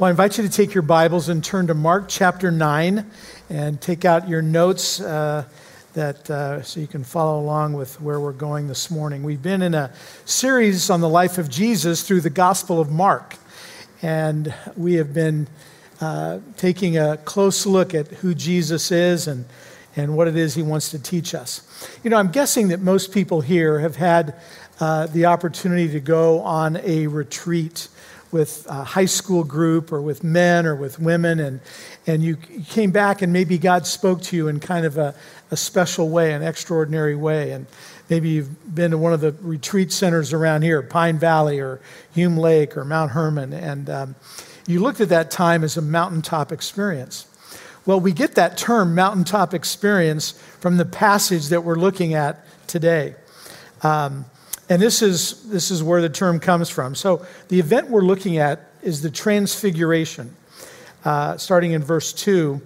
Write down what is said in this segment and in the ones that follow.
Well, I invite you to take your Bibles and turn to Mark chapter 9 and take out your notes uh, that, uh, so you can follow along with where we're going this morning. We've been in a series on the life of Jesus through the Gospel of Mark, and we have been uh, taking a close look at who Jesus is and, and what it is he wants to teach us. You know, I'm guessing that most people here have had uh, the opportunity to go on a retreat with a high school group or with men or with women, and, and you came back and maybe God spoke to you in kind of a, a special way, an extraordinary way. And maybe you've been to one of the retreat centers around here, Pine Valley or Hume Lake or Mount Hermon, and um, you looked at that time as a mountaintop experience. Well, we get that term, mountaintop experience, from the passage that we're looking at today. Um, and this is, this is where the term comes from. So the event we're looking at is the transfiguration, uh, starting in verse 2.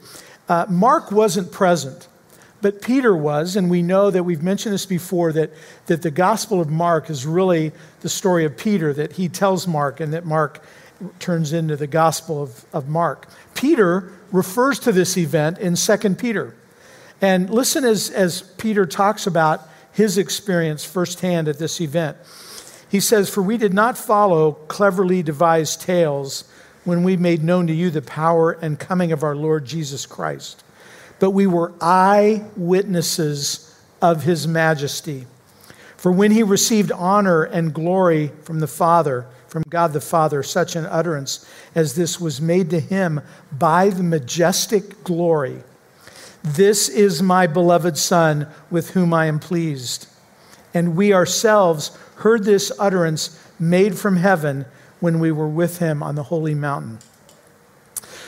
Uh, Mark wasn't present, but Peter was, and we know that we've mentioned this before that, that the Gospel of Mark is really the story of Peter, that he tells Mark, and that Mark turns into the Gospel of, of Mark. Peter refers to this event in 2 Peter. And listen as, as Peter talks about his experience firsthand at this event. He says, For we did not follow cleverly devised tales when we made known to you the power and coming of our Lord Jesus Christ, but we were eyewitnesses of his majesty. For when he received honor and glory from the Father, from God the Father, such an utterance as this was made to him by the majestic glory this is my beloved Son with whom I am pleased. And we ourselves heard this utterance made from heaven when we were with him on the holy mountain.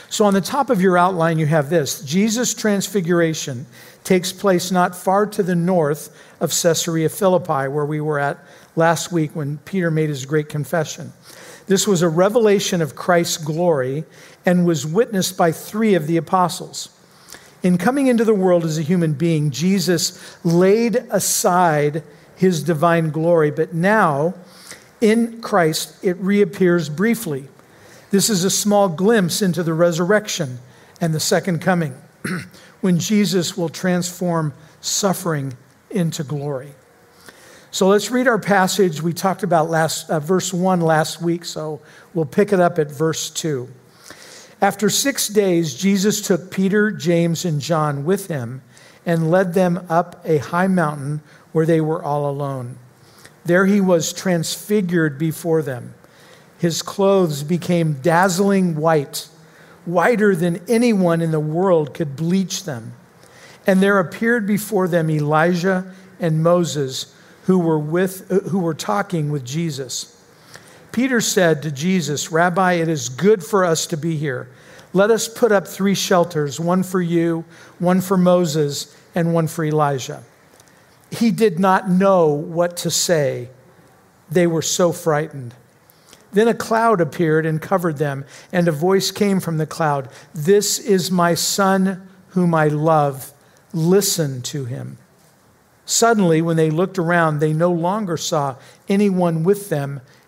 So, on the top of your outline, you have this Jesus' transfiguration takes place not far to the north of Caesarea Philippi, where we were at last week when Peter made his great confession. This was a revelation of Christ's glory and was witnessed by three of the apostles. In coming into the world as a human being, Jesus laid aside his divine glory, but now in Christ it reappears briefly. This is a small glimpse into the resurrection and the second coming, when Jesus will transform suffering into glory. So let's read our passage. We talked about last, uh, verse 1 last week, so we'll pick it up at verse 2. After six days, Jesus took Peter, James, and John with him and led them up a high mountain where they were all alone. There he was transfigured before them. His clothes became dazzling white, whiter than anyone in the world could bleach them. And there appeared before them Elijah and Moses, who were, with, who were talking with Jesus. Peter said to Jesus, Rabbi, it is good for us to be here. Let us put up three shelters one for you, one for Moses, and one for Elijah. He did not know what to say. They were so frightened. Then a cloud appeared and covered them, and a voice came from the cloud This is my son whom I love. Listen to him. Suddenly, when they looked around, they no longer saw anyone with them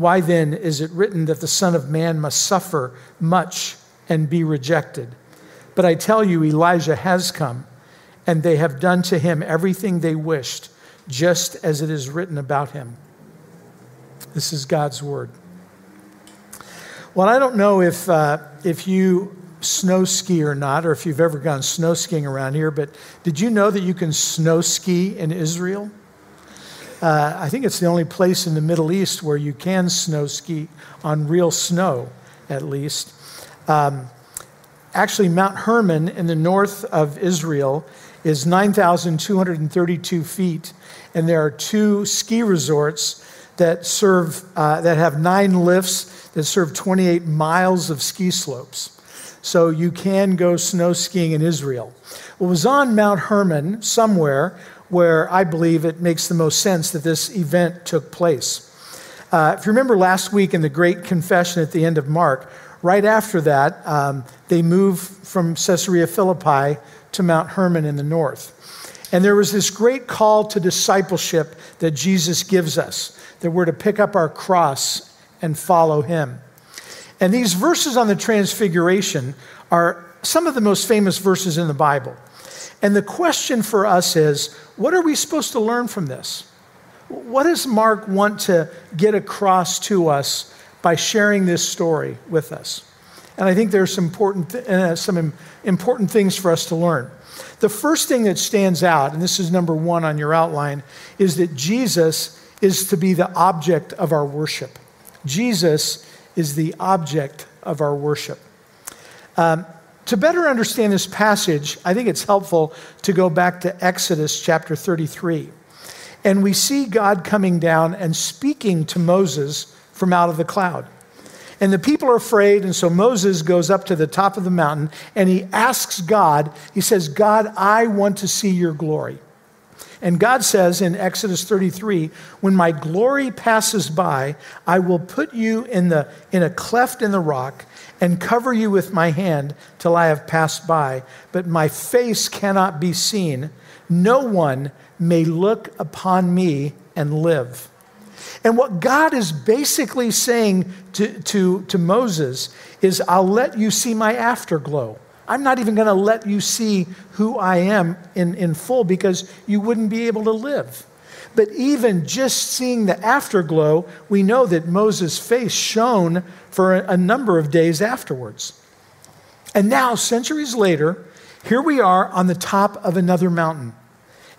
Why then is it written that the Son of Man must suffer much and be rejected? But I tell you, Elijah has come, and they have done to him everything they wished, just as it is written about him. This is God's word. Well, I don't know if, uh, if you snow ski or not, or if you've ever gone snow skiing around here, but did you know that you can snow ski in Israel? Uh, I think it's the only place in the Middle East where you can snow ski on real snow, at least. Um, actually, Mount Hermon in the north of Israel is 9,232 feet, and there are two ski resorts that serve uh, that have nine lifts that serve 28 miles of ski slopes. so you can go snow skiing in Israel. It was on Mount Hermon somewhere where I believe it makes the most sense that this event took place. Uh, if you remember last week in the Great Confession at the end of Mark, right after that, um, they move from Caesarea Philippi to Mount Hermon in the north. And there was this great call to discipleship that Jesus gives us that we're to pick up our cross and follow him. And these verses on the Transfiguration are some of the most famous verses in the Bible. And the question for us is what are we supposed to learn from this? What does Mark want to get across to us by sharing this story with us? And I think there's some important, uh, some important things for us to learn. The first thing that stands out, and this is number one on your outline, is that Jesus is to be the object of our worship. Jesus is the object of our worship. Um, to better understand this passage, I think it's helpful to go back to Exodus chapter 33. And we see God coming down and speaking to Moses from out of the cloud. And the people are afraid, and so Moses goes up to the top of the mountain and he asks God, he says, God, I want to see your glory. And God says in Exodus 33, when my glory passes by, I will put you in, the, in a cleft in the rock and cover you with my hand till I have passed by, but my face cannot be seen. No one may look upon me and live. And what God is basically saying to, to, to Moses is, I'll let you see my afterglow. I'm not even going to let you see who I am in, in full because you wouldn't be able to live. But even just seeing the afterglow, we know that Moses' face shone for a, number of days afterwards. And now, centuries later, here we are on the top of another mountain.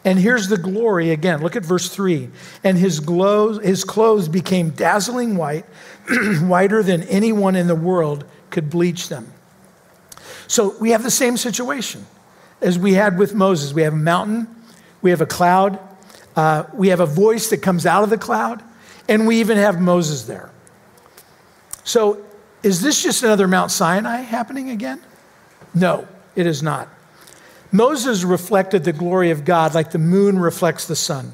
And here's the glory again. Look at verse 3. And his, glows, his clothes became dazzling white, whiter than anyone in the world could bleach them. So we have the same situation as we had with Moses. We have a mountain, we have a cloud, uh, we have a voice that comes out of the cloud, and we even have Moses there. So is this just another Mount Sinai happening again? No, it is not. Moses reflected the glory of God like the moon reflects the sun.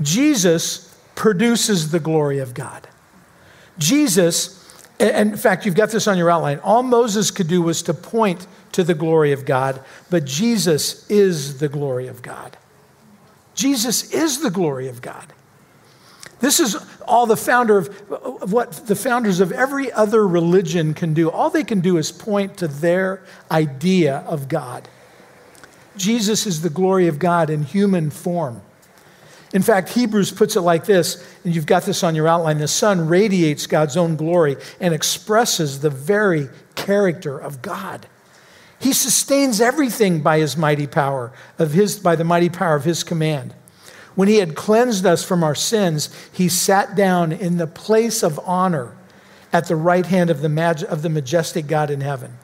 Jesus produces the glory of God. Jesus, and in fact, you've got this on your outline. All Moses could do was to point to the glory of God, but Jesus is the glory of God. Jesus is the glory of God. This is all the founder of, of, what the founders of every other religion can do. All they can do is point to their idea of God. Jesus is the glory of God in human form. In fact, Hebrews puts it like this, and you've got this on your outline the Son radiates God's own glory and expresses the very character of God. He sustains everything by his mighty power of his by the mighty power of his command. When he had cleansed us from our sins, he sat down in the place of honor at the right hand of the, mag- of the majestic God in heaven.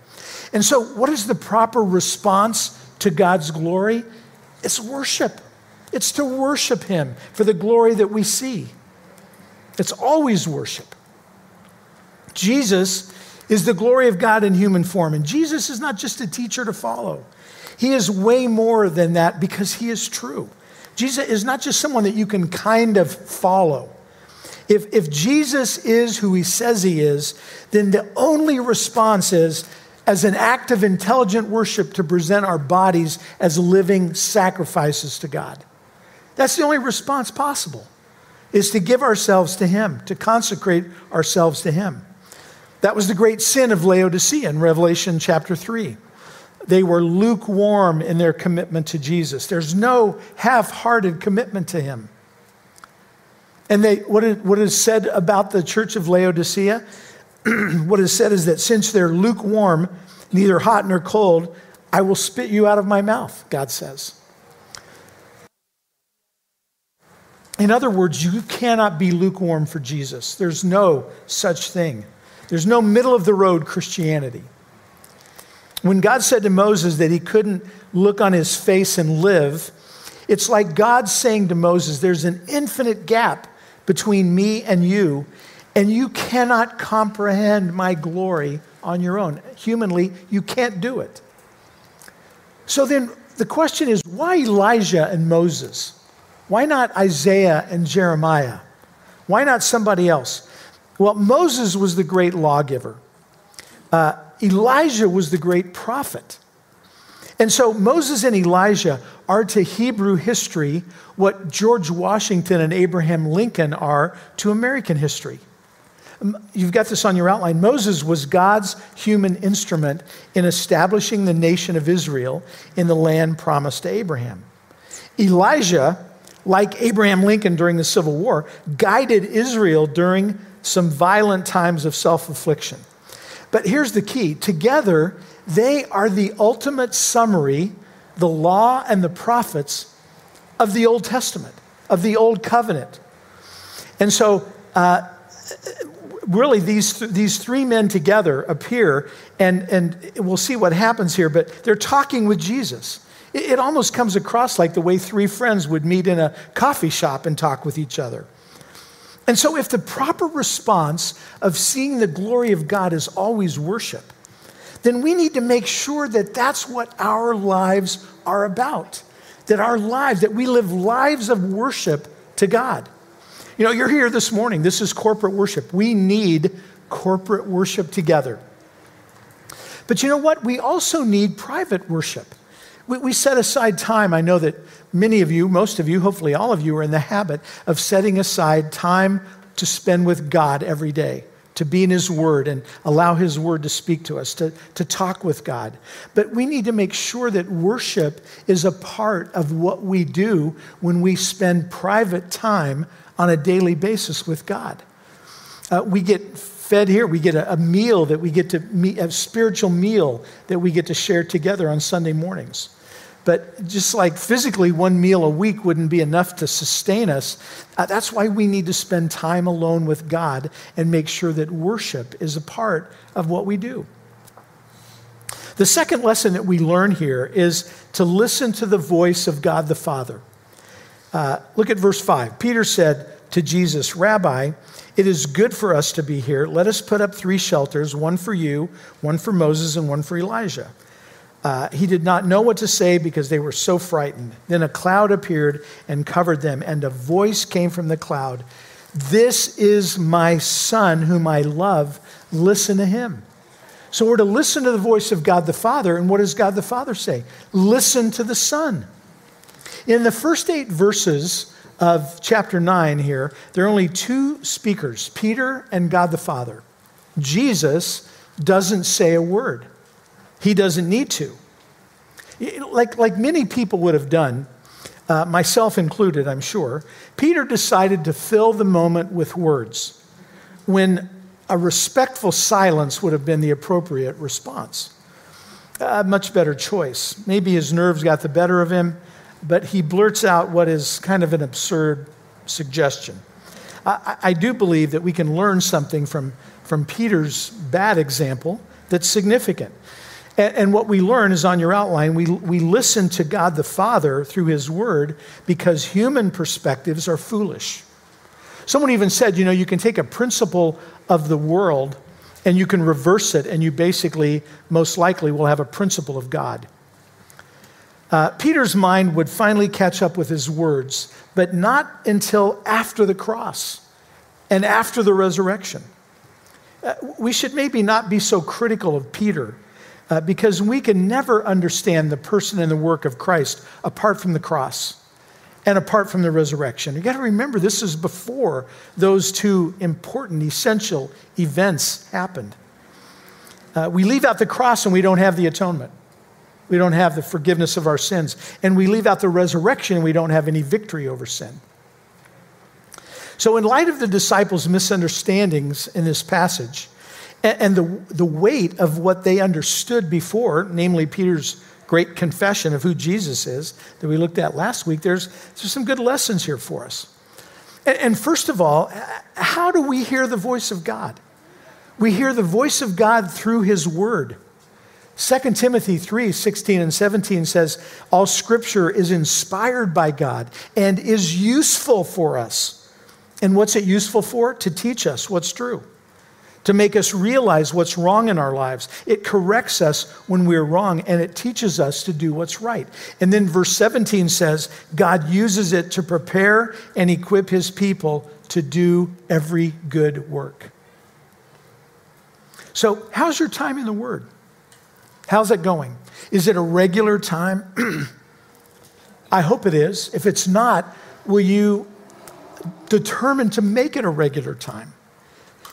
And so, what is the proper response to God's glory? It's worship. It's to worship Him for the glory that we see. It's always worship. Jesus is the glory of God in human form. And Jesus is not just a teacher to follow, He is way more than that because He is true. Jesus is not just someone that you can kind of follow. If, if Jesus is who he says he is, then the only response is as an act of intelligent worship to present our bodies as living sacrifices to God. That's the only response possible, is to give ourselves to Him, to consecrate ourselves to Him. That was the great sin of Laodicea in Revelation chapter 3. They were lukewarm in their commitment to Jesus. There's no half hearted commitment to Him. And they, what, is said about the church of Laodicea what is said is that since they're lukewarm, neither hot nor cold, I will spit you out of my mouth, God says. In other words, you cannot be lukewarm for Jesus. There's no such thing. There's no middle of the road Christianity. When God said to Moses that he couldn't look on his face and live, it's like God saying to Moses, There's an infinite gap between me and you, and you cannot comprehend my glory on your own. Humanly, you can't do it. So then the question is why Elijah and Moses? Why not Isaiah and Jeremiah? Why not somebody else? Well, Moses was the great lawgiver. Uh, Elijah was the great prophet. And so Moses and Elijah are to Hebrew history what George Washington and Abraham Lincoln are to American history. You've got this on your outline. Moses was God's human instrument in establishing the nation of Israel in the land promised to Abraham. Elijah, like Abraham Lincoln during the Civil War, guided Israel during some violent times of self affliction. But here's the key together, they are the ultimate summary, the law and the prophets of the Old Testament, of the Old Covenant. And so, uh, really, these, th- these three men together appear, and, and we'll see what happens here, but they're talking with Jesus. It, it almost comes across like the way three friends would meet in a coffee shop and talk with each other. And so, if the proper response of seeing the glory of God is always worship, then we need to make sure that that's what our lives are about. That our lives, that we live lives of worship to God. You know, you're here this morning. This is corporate worship. We need corporate worship together. But you know what? We also need private worship. We, we, set aside time. I know that many of you, most of you, hopefully all of you, are in the habit of setting aside time to spend with God every day, to be in His Word and allow His Word to speak to us, to, to talk with God. But we need to make sure that worship is a part of what we do when we spend private time on a daily basis with God. Uh, we get fed here. We get a, a meal that we get to meet, a spiritual meal that we get to share together on Sunday mornings. But just like physically, one meal a week wouldn't be enough to sustain us. Uh, that's why we need to spend time alone with God and make sure that worship is a part of what we do. The second lesson that we learn here is to listen to the voice of God the Father. Uh, look at verse 5. Peter said to Jesus, Rabbi, it is good for us to be here. Let us put up three shelters one for you, one for Moses, and one for Elijah. Uh, he did not know what to say because they were so frightened. Then a cloud appeared and covered them, and a voice came from the cloud This is my son whom I love. Listen to him. So we're to listen to the voice of God the Father. And what does God the Father say? Listen to the Son. In the first eight verses of chapter 9 here, there are only two speakers Peter and God the Father. Jesus doesn't say a word, he doesn't need to. Like, like many people would have done, uh, myself included, I'm sure, Peter decided to fill the moment with words when a respectful silence would have been the appropriate response. A much better choice. Maybe his nerves got the better of him but he blurts out what is kind of an absurd suggestion. I, I, do believe that we can learn something from, from Peter's bad example that's significant. And, and what we learn is on your outline, we, we listen to God the Father through his word because human perspectives are foolish. Someone even said, you know, you can take a principle of the world and you can reverse it, and you basically, most likely, will have a principle of God. Uh, Peter's mind would finally catch up with his words, but not until after the cross and after the resurrection. Uh, we should maybe not be so critical of Peter uh, because we can never understand the person and the work of Christ apart from the cross and apart from the resurrection. You got to remember, this is before those two important, essential events happened. Uh, we leave out the cross and we don't have the atonement. We don't have the forgiveness of our sins. And we leave out the resurrection, and we don't have any victory over sin. So, in light of the disciples' misunderstandings in this passage, and the, the weight of what they understood before, namely Peter's great confession of who Jesus is that we looked at last week, there's, there's some good lessons here for us. And, and first of all, how do we hear the voice of God? We hear the voice of God through his word. 2 Timothy 3 16 and 17 says, All scripture is inspired by God and is useful for us. And what's it useful for? To teach us what's true, to make us realize what's wrong in our lives. It corrects us when we're wrong and it teaches us to do what's right. And then verse 17 says, God uses it to prepare and equip his people to do every good work. So, how's your time in the Word? How's it going? Is it a regular time? I hope it is. If it's not, will you determine to make it a regular time?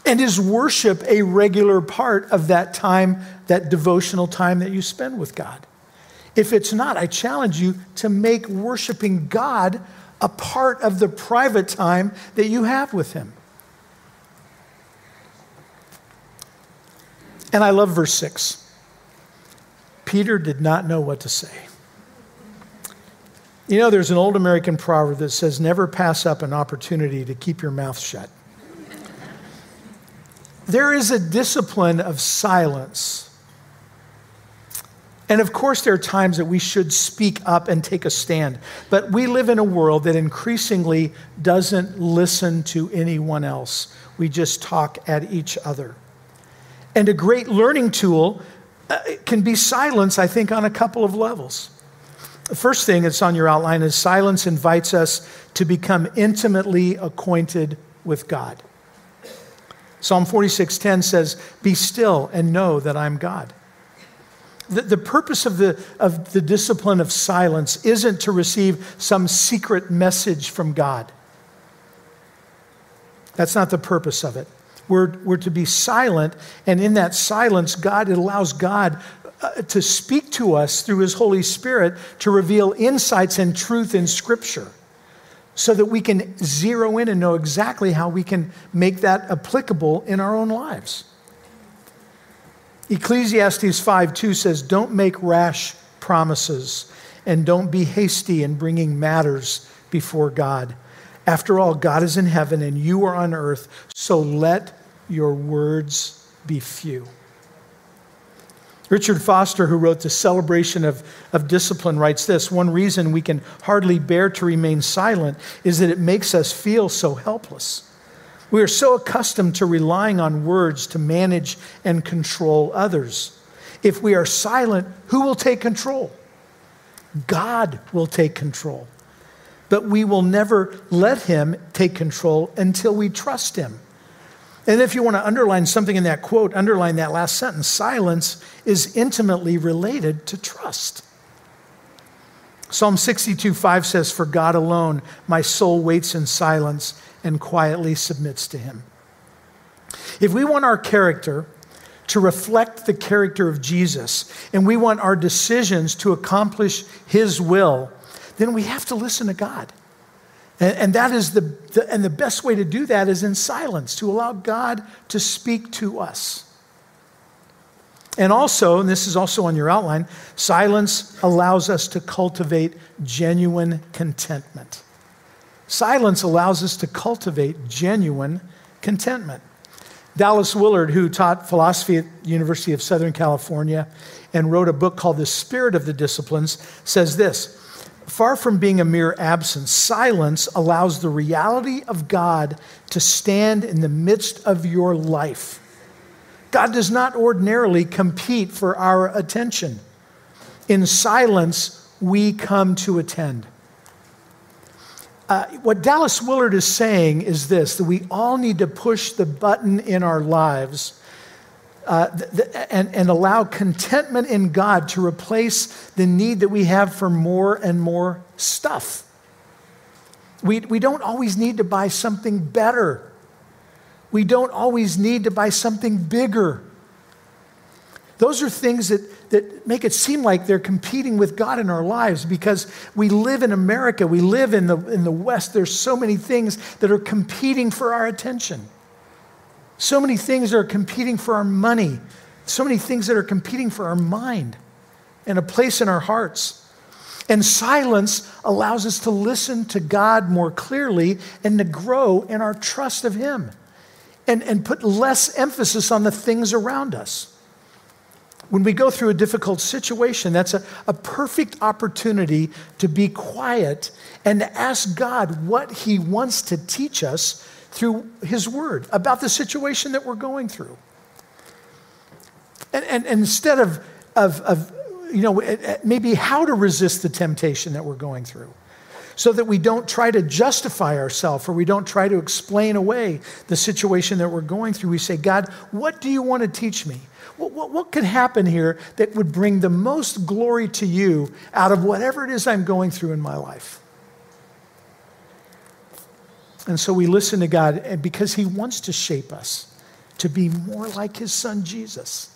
And is worship a regular part of that time, that devotional time that you spend with God? If it's not, I challenge you to make worshiping God a part of the private time that you have with Him. And I love verse 6. Peter did not know what to say. You know, there's an old American proverb that says, never pass up an opportunity to keep your mouth shut. There is a discipline of silence. And of course, there are times that we should speak up and take a stand. But we live in a world that increasingly doesn't listen to anyone else. We just talk at each other. And a great learning tool uh, can be silence, I think, on a couple of levels. The first thing that's on your outline is silence invites us to become intimately acquainted with God. Psalm 46:10 says, "Be still and know that I'm God." The, the purpose of the, of the discipline of silence isn't to receive some secret message from God. That's not the purpose of it. We're, we're to be silent, and in that silence, God, it allows God uh, to speak to us through His Holy Spirit to reveal insights and truth in Scripture so that we can zero in and know exactly how we can make that applicable in our own lives. Ecclesiastes 5 2 says, Don't make rash promises and don't be hasty in bringing matters before God. After all, God is in heaven and you are on earth, so let your words be few. Richard Foster, who wrote The Celebration of, of Discipline, writes this One reason we can hardly bear to remain silent is that it makes us feel so helpless. We are so accustomed to relying on words to manage and control others. If we are silent, who will take control? God will take control. But we will never let Him take control until we trust Him. And if you want to underline something in that quote, underline that last sentence. Silence is intimately related to trust. Psalm 62 5 says, For God alone, my soul waits in silence and quietly submits to him. If we want our character to reflect the character of Jesus and we want our decisions to accomplish his will, then we have to listen to God. And, and that is the, the, and the best way to do that is in silence, to allow God to speak to us. And also, and this is also on your outline, silence allows us to cultivate genuine contentment. Silence allows us to cultivate genuine contentment. Dallas Willard, who taught philosophy at University of Southern California and wrote a book called The Spirit of the Disciplines, says this far from being a mere absence, silence allows the reality of God to stand in the midst of your life. God does not ordinarily compete for our attention. In silence, we come to attend. Uh, what Dallas Willard is saying is this that we all need to push the button in our lives uh, th- th- and, and allow contentment in God to replace the need that we have for more and more stuff. We, we don't always need to buy something better. We don't always need to buy something bigger. Those are things that, that make it seem like they're competing with God in our lives because we live in America, we live in the, in the West. There's so many things that are competing for our attention. So many things that are competing for our money, so many things that are competing for our mind and a place in our hearts. And silence allows us to listen to God more clearly and to grow in our trust of Him and, and put less emphasis on the things around us. When we go through a difficult situation, that's a, a perfect opportunity to be quiet and to ask God what He wants to teach us through His Word about the situation that we're going through. And, and, and instead of, of, of, you know, maybe how to resist the temptation that we're going through so that we don't try to justify ourselves or we don't try to explain away the situation that we're going through. We say, God, what do you want to teach me? What, what, what, could happen here that would bring the most glory to you out of whatever it is I'm going through in my life? And so we listen to God because He wants to shape us to be more like His Son Jesus.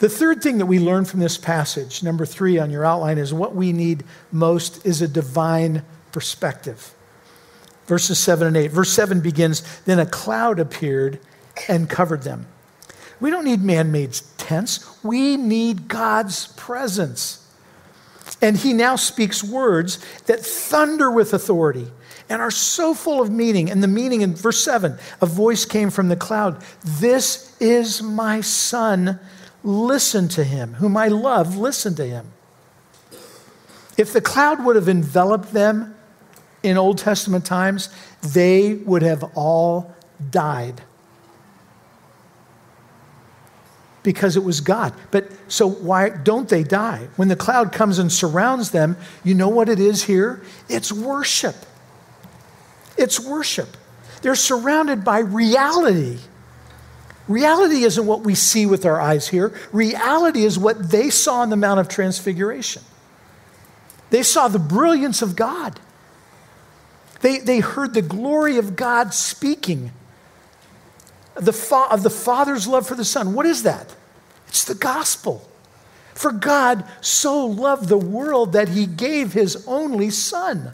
The third thing that we learn from this passage, number three on your outline, is what we need most is a divine perspective. Verses 7 and 8. Verse 7 begins Then a cloud appeared and covered them. We don't need man made tents, we need God's presence. And he now speaks words that thunder with authority and are so full of meaning. And the meaning in verse 7 a voice came from the cloud This is my son Listen to him. Whom I love, listen to him. If the cloud would have enveloped them in Old Testament times, they would have all died. Because it was God. But so why don't they die? When the cloud comes and surrounds them, you know what it is here? It's worship. It's worship. They're surrounded by reality. Reality isn't what we see with our eyes here. Reality is what they saw on the Mount of Transfiguration. They saw the brilliance of God. They, they heard the glory of God speaking the fa- of the Father's love for the Son. What is that? It's the gospel. For God so loved the world that he gave his only Son.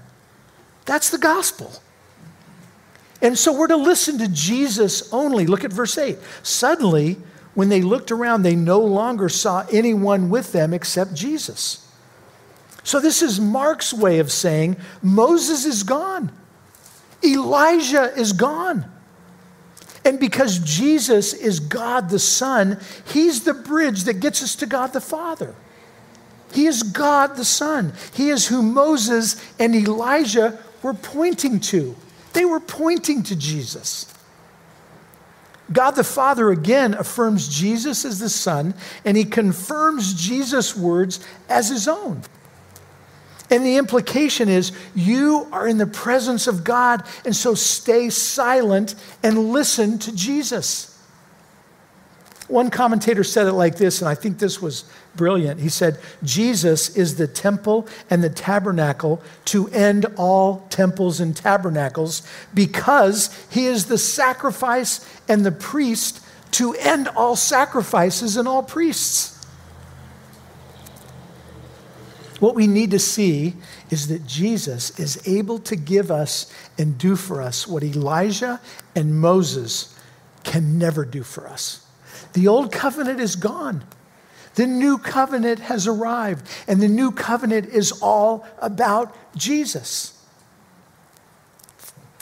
That's the gospel. And so we're to listen to Jesus only. Look at verse 8. Suddenly, when they looked around, they no longer saw anyone with them except Jesus. So, this is Mark's way of saying Moses is gone, Elijah is gone. And because Jesus is God the Son, He's the bridge that gets us to God the Father. He is God the Son. He is who Moses and Elijah were pointing to. They were pointing to Jesus. God the Father again affirms Jesus as the Son, and he confirms Jesus' words as his own. And the implication is you are in the presence of God, and so stay silent and listen to Jesus. One commentator said it like this, and I think this was brilliant. He said, Jesus is the temple and the tabernacle to end all temples and tabernacles because he is the sacrifice and the priest to end all sacrifices and all priests. What we need to see is that Jesus is able to give us and do for us what Elijah and Moses can never do for us. The old covenant is gone. The new covenant has arrived, and the new covenant is all about Jesus.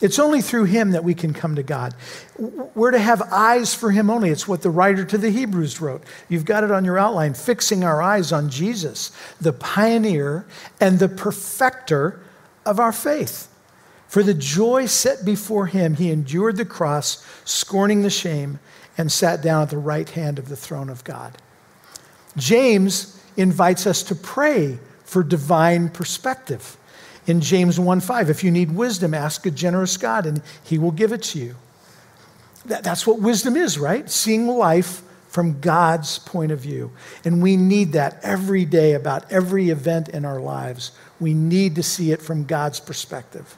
It's only through him that we can come to God. We're to have eyes for him only. It's what the writer to the Hebrews wrote. You've got it on your outline fixing our eyes on Jesus, the pioneer and the perfecter of our faith. For the joy set before him, he endured the cross, scorning the shame and sat down at the right hand of the throne of God. James invites us to pray for divine perspective. In James 1:5, if you need wisdom, ask a generous God and he will give it to you. That, that's what wisdom is, right? Seeing life from God's point of view. And we need that every day about every event in our lives. We need to see it from God's perspective.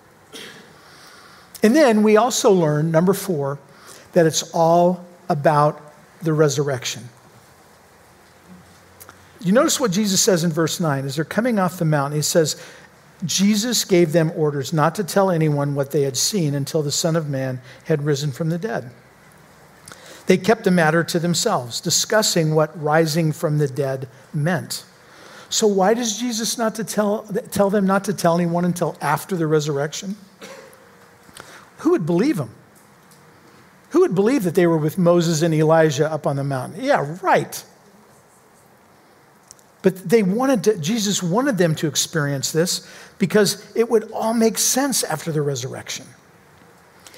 And then we also learn, number four, that it's all about the resurrection. You notice what Jesus says in verse 9 as they're coming off the mountain. He says, Jesus gave them orders not to tell anyone what they had seen until the Son of Man had risen from the dead. They kept the matter to themselves, discussing what rising from the dead meant. So, why does Jesus not to tell, tell them not to tell anyone until after the resurrection? Who would believe him? Who would believe that they were with Moses and Elijah up on the mountain? Yeah, right. But they wanted to, Jesus wanted them to experience this because it would all make sense after the resurrection.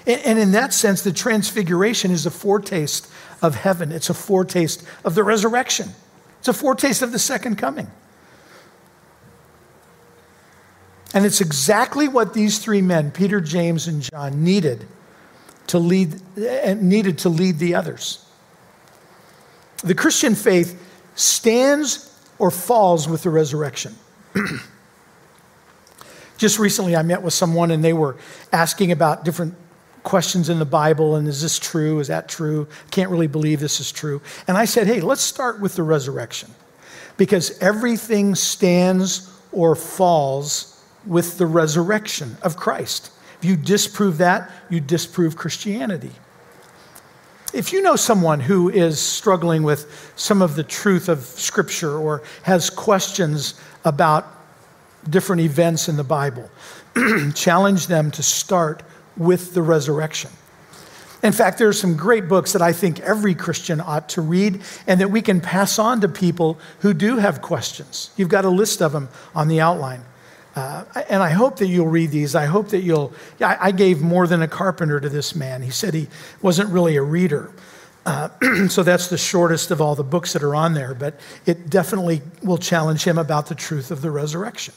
And in that sense, the transfiguration is a foretaste of heaven, it's a foretaste of the resurrection, it's a foretaste of the second coming. And it's exactly what these three men, Peter, James, and John, needed to lead, eh, needed to lead the others. The Christian faith stands or falls with the resurrection. Just recently, I met with someone and they were asking about different questions in the Bible and is this true? Is that true? Can't really believe this is true. And I said, hey, let's start with the resurrection because everything stands or falls with the resurrection of Christ. If you disprove that, you disprove Christianity. If you know someone who is struggling with some of the truth of Scripture or has questions about different events in the Bible, challenge them to start with the resurrection. In fact, there are some great books that I think every Christian ought to read and that we can pass on to people who do have questions. You've got a list of them on the outline. Uh, and I hope that you'll read these. I hope that you'll. I, I, gave more than a carpenter to this man. He said he wasn't really a reader. Uh, so that's the shortest of all the books that are on there, but it definitely will challenge him about the truth of the resurrection.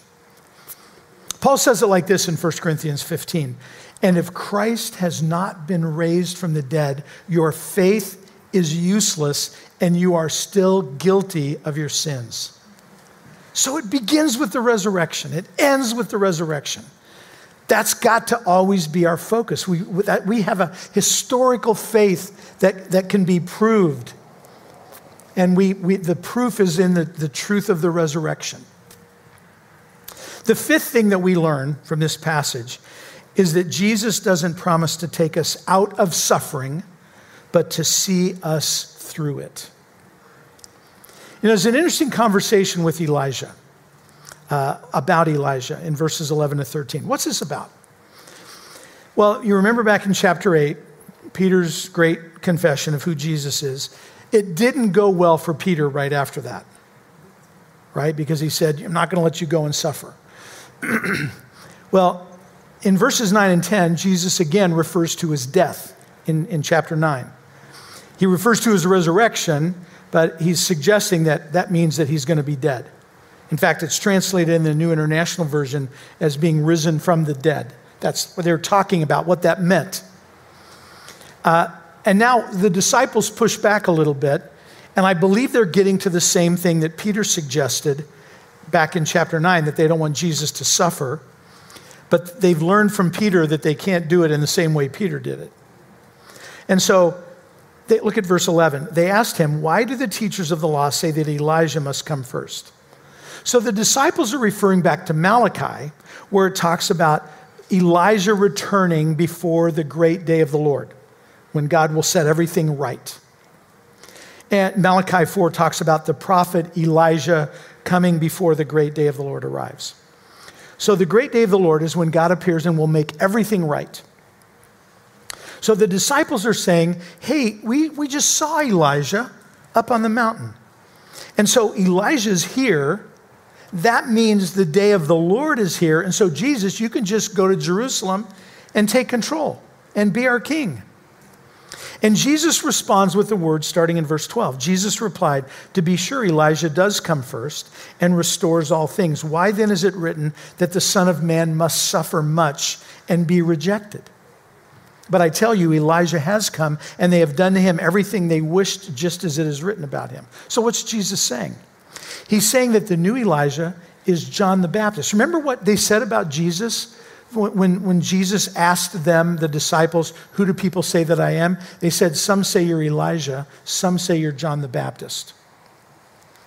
Paul says it like this in 1 Corinthians 15 And if Christ has not been raised from the dead, your faith is useless and you are still guilty of your sins. So it begins with the resurrection, it ends with the resurrection. That's got to always be our focus. We, that, we have a historical faith that, that can be proved. And we, we, the proof is in the, the truth of the resurrection. The fifth thing that we learn from this passage is that Jesus doesn't promise to take us out of suffering, but to see us through it. You know, there's an interesting conversation with Elijah uh, about Elijah in verses 11 to 13. What's this about? Well, you remember back in chapter 8, Peter's great confession of who Jesus is. It didn't go well for Peter right after that, right? Because he said, I'm not going to let you go and suffer. well, in verses 9 and 10, Jesus again refers to his death in, in chapter 9. He refers to his resurrection but he's suggesting that that means that he's going to be dead. In fact, it's translated in the New International Version as being risen from the dead. That's what they're talking about, what that meant. Uh, and now the disciples push back a little bit, and I believe they're getting to the same thing that Peter suggested back in chapter 9 that they don't want Jesus to suffer. But they've learned from Peter that they can't do it in the same way Peter did it. And so they, look at verse 11. They asked him, Why do the teachers of the law say that Elijah must come first? So the disciples are referring back to Malachi, where it talks about Elijah returning before the great day of the Lord, when God will set everything right. And Malachi 4 talks about the prophet Elijah coming before the great day of the Lord arrives. So the great day of the Lord is when God appears and will make everything right. So the disciples are saying, Hey, we, we just saw Elijah up on the mountain. And so Elijah's here. That means the day of the Lord is here. And so, Jesus, you can just go to Jerusalem and take control and be our king. And Jesus responds with the words starting in verse 12. Jesus replied, To be sure, Elijah does come first and restores all things. Why then is it written that the Son of Man must suffer much and be rejected? But I tell you, Elijah has come, and they have done to him everything they wished, just as it is written about him. So, what's Jesus saying? He's saying that the new Elijah is John the Baptist. Remember what they said about Jesus? When, when Jesus asked them, the disciples, Who do people say that I am? They said, Some say you're Elijah, some say you're John the Baptist.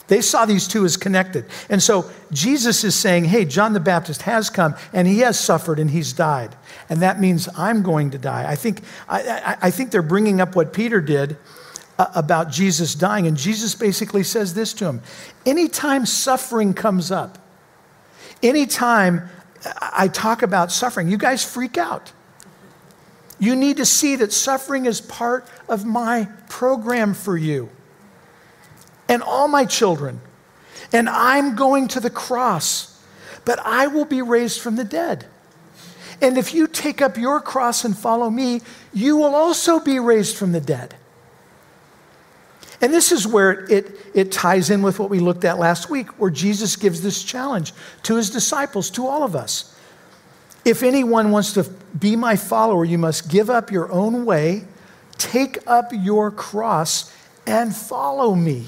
They saw these two as connected. And so Jesus is saying, hey, John the Baptist has come and he has suffered and he's died. And that means I'm going to die. I think, I, I think they're bringing up what Peter did uh, about Jesus dying. And Jesus basically says this to him Anytime suffering comes up, anytime I talk about suffering, you guys freak out. You need to see that suffering is part of my program for you and all my children. And I'm going to the cross, but I will be raised from the dead. And if you take up your cross and follow me, you will also be raised from the dead. And this is where it, it ties in with what we looked at last week, where Jesus gives this challenge to his disciples, to all of us. If anyone wants to be my follower, you must give up your own way, take up your cross, and follow me.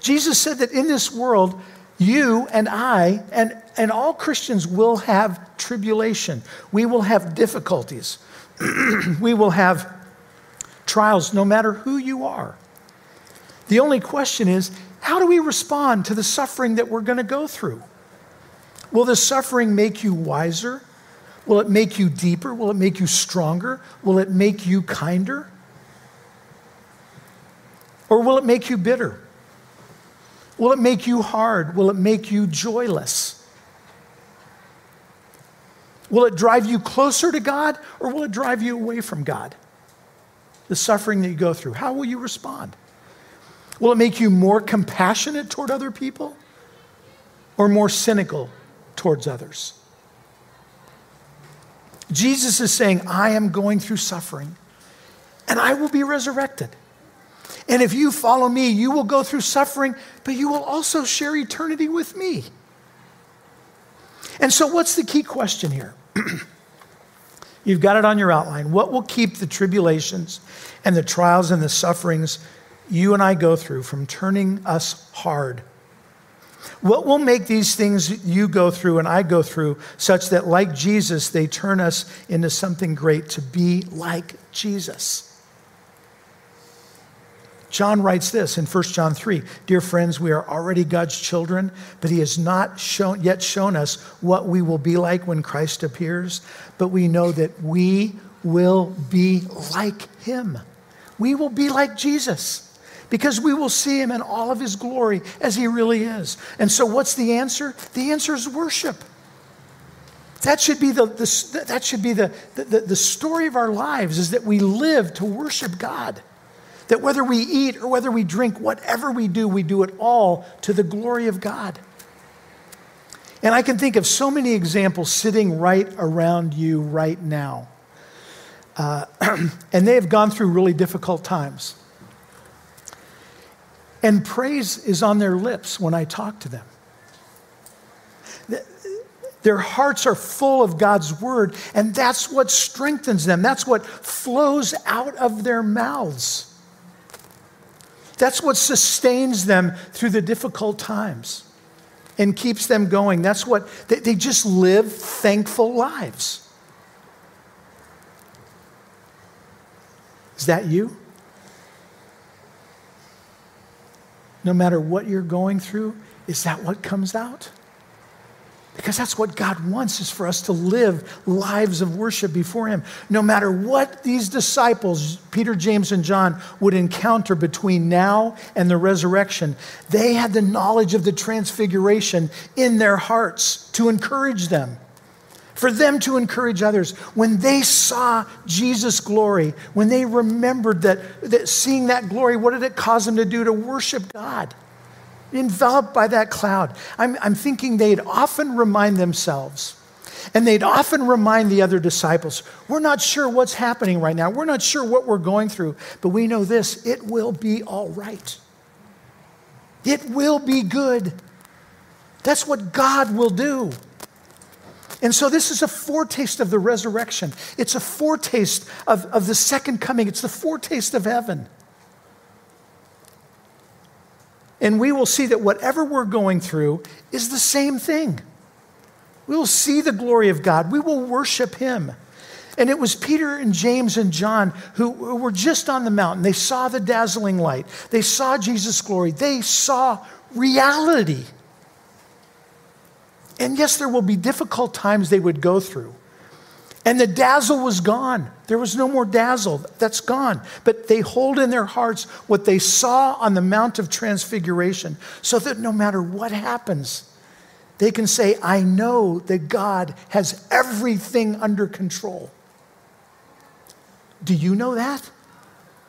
Jesus said that in this world, you and I and, and all Christians will have tribulation. We will have difficulties. we will have trials no matter who you are. The only question is how do we respond to the suffering that we're going to go through? Will the suffering make you wiser? Will it make you deeper? Will it make you stronger? Will it make you kinder? Or will it make you bitter? Will it make you hard? Will it make you joyless? Will it drive you closer to God or will it drive you away from God? The suffering that you go through, how will you respond? Will it make you more compassionate toward other people or more cynical towards others? Jesus is saying, I am going through suffering and I will be resurrected. And if you follow me, you will go through suffering, but you will also share eternity with me. And so, what's the key question here? You've got it on your outline. What will keep the tribulations and the trials and the sufferings you and I go through from turning us hard? What will make these things you go through and I go through such that, like Jesus, they turn us into something great to be like Jesus? John writes this in 1 John 3 Dear friends, we are already God's children, but He has not shown, yet shown us what we will be like when Christ appears. But we know that we will be like Him. We will be like Jesus because we will see Him in all of His glory as He really is. And so, what's the answer? The answer is worship. That should be the, the that should be the, the, the story of our lives is that we live to worship God. That whether we eat or whether we drink, whatever we do, we do it all to the glory of God. And I can think of so many examples sitting right around you right now. Uh, and they have gone through really difficult times. And praise is on their lips when I talk to them. Their hearts are full of God's word, and that's what strengthens them. That's what flows out of their mouths. That's what sustains them through the difficult times and keeps them going. That's what they, they just live thankful lives. Is that you? No matter what you're going through, is that what comes out? Because that's what God wants is for us to live lives of worship before him. No matter what these disciples, Peter, James, and John, would encounter between now and the resurrection, they had the knowledge of the transfiguration in their hearts to encourage them. For them to encourage others. When they saw Jesus' glory, when they remembered that, that seeing that glory, what did it cause them to do? To worship God enveloped by that cloud. I'm, I'm thinking they'd often remind themselves and they'd often remind the other disciples, We're not sure what's happening right now. We're not sure what we're going through, but we know this it will be all right. It will be good. That's what God will do. And so, this is a foretaste of the resurrection. It's a foretaste of, of the second coming. It's the foretaste of heaven. And we will see that whatever we're going through is the same thing. We will see the glory of God, we will worship Him. And it was Peter and James and John who, were just on the mountain. They saw the dazzling light, they saw Jesus' glory, they saw reality. And yes, there will be difficult times they would go through. And the dazzle was gone. There was no more dazzle. That's gone. But they hold in their hearts what they saw on the Mount of Transfiguration so that no matter what happens, they can say, I know that God has everything under control. Do you know that?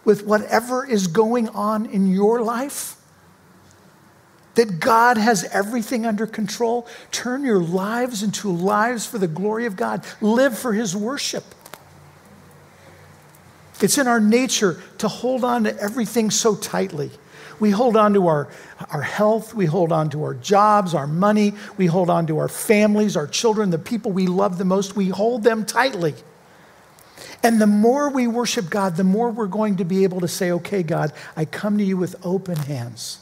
With whatever is going on in your life? That God has everything under control. Turn your lives into lives for the glory of God. Live for His worship. It's in our nature to hold on to everything so tightly. We hold on to our, our health, we hold on to our jobs, our money, we hold on to our families, our children, the people we love the most. We hold them tightly. And the more we worship God, the more we're going to be able to say, okay, God, I come to you with open hands.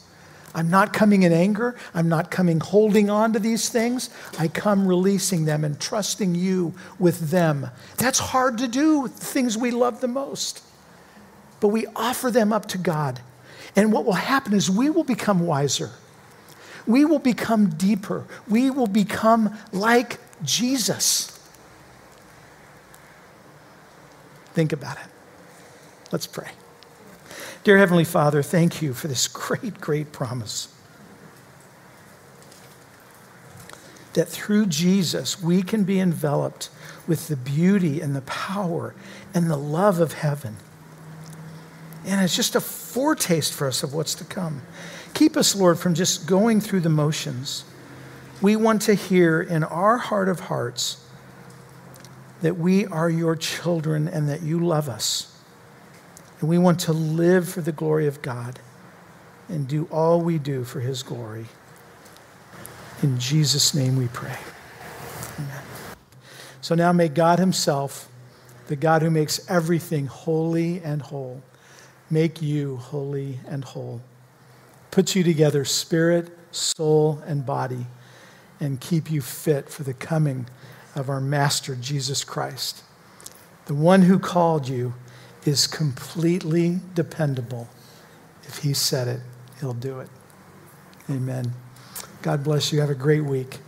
I'm not coming in anger. I'm not coming holding on to these things. I come releasing them and trusting you with them. That's hard to do with the things we love the most. But we offer them up to God. And what will happen is we will become wiser. We will become deeper. We will become like Jesus. Think about it. Let's pray. Dear Heavenly Father, thank you for this great, great promise. That through Jesus, we can be enveloped with the beauty and the power and the love of heaven. And it's just a foretaste for us of what's to come. Keep us, Lord, from just going through the motions. We want to hear in our heart of hearts that we are your children and that you love us and we want to live for the glory of God and do all we do for his glory. In Jesus' name we pray. Amen. So now may God himself, the God who makes everything holy and whole, make you holy and whole. Put you together, spirit, soul, and body, and keep you fit for the coming of our Master Jesus Christ, the one who called you is completely dependable. If He said it, He'll do it. Amen. God bless you. Have a great week.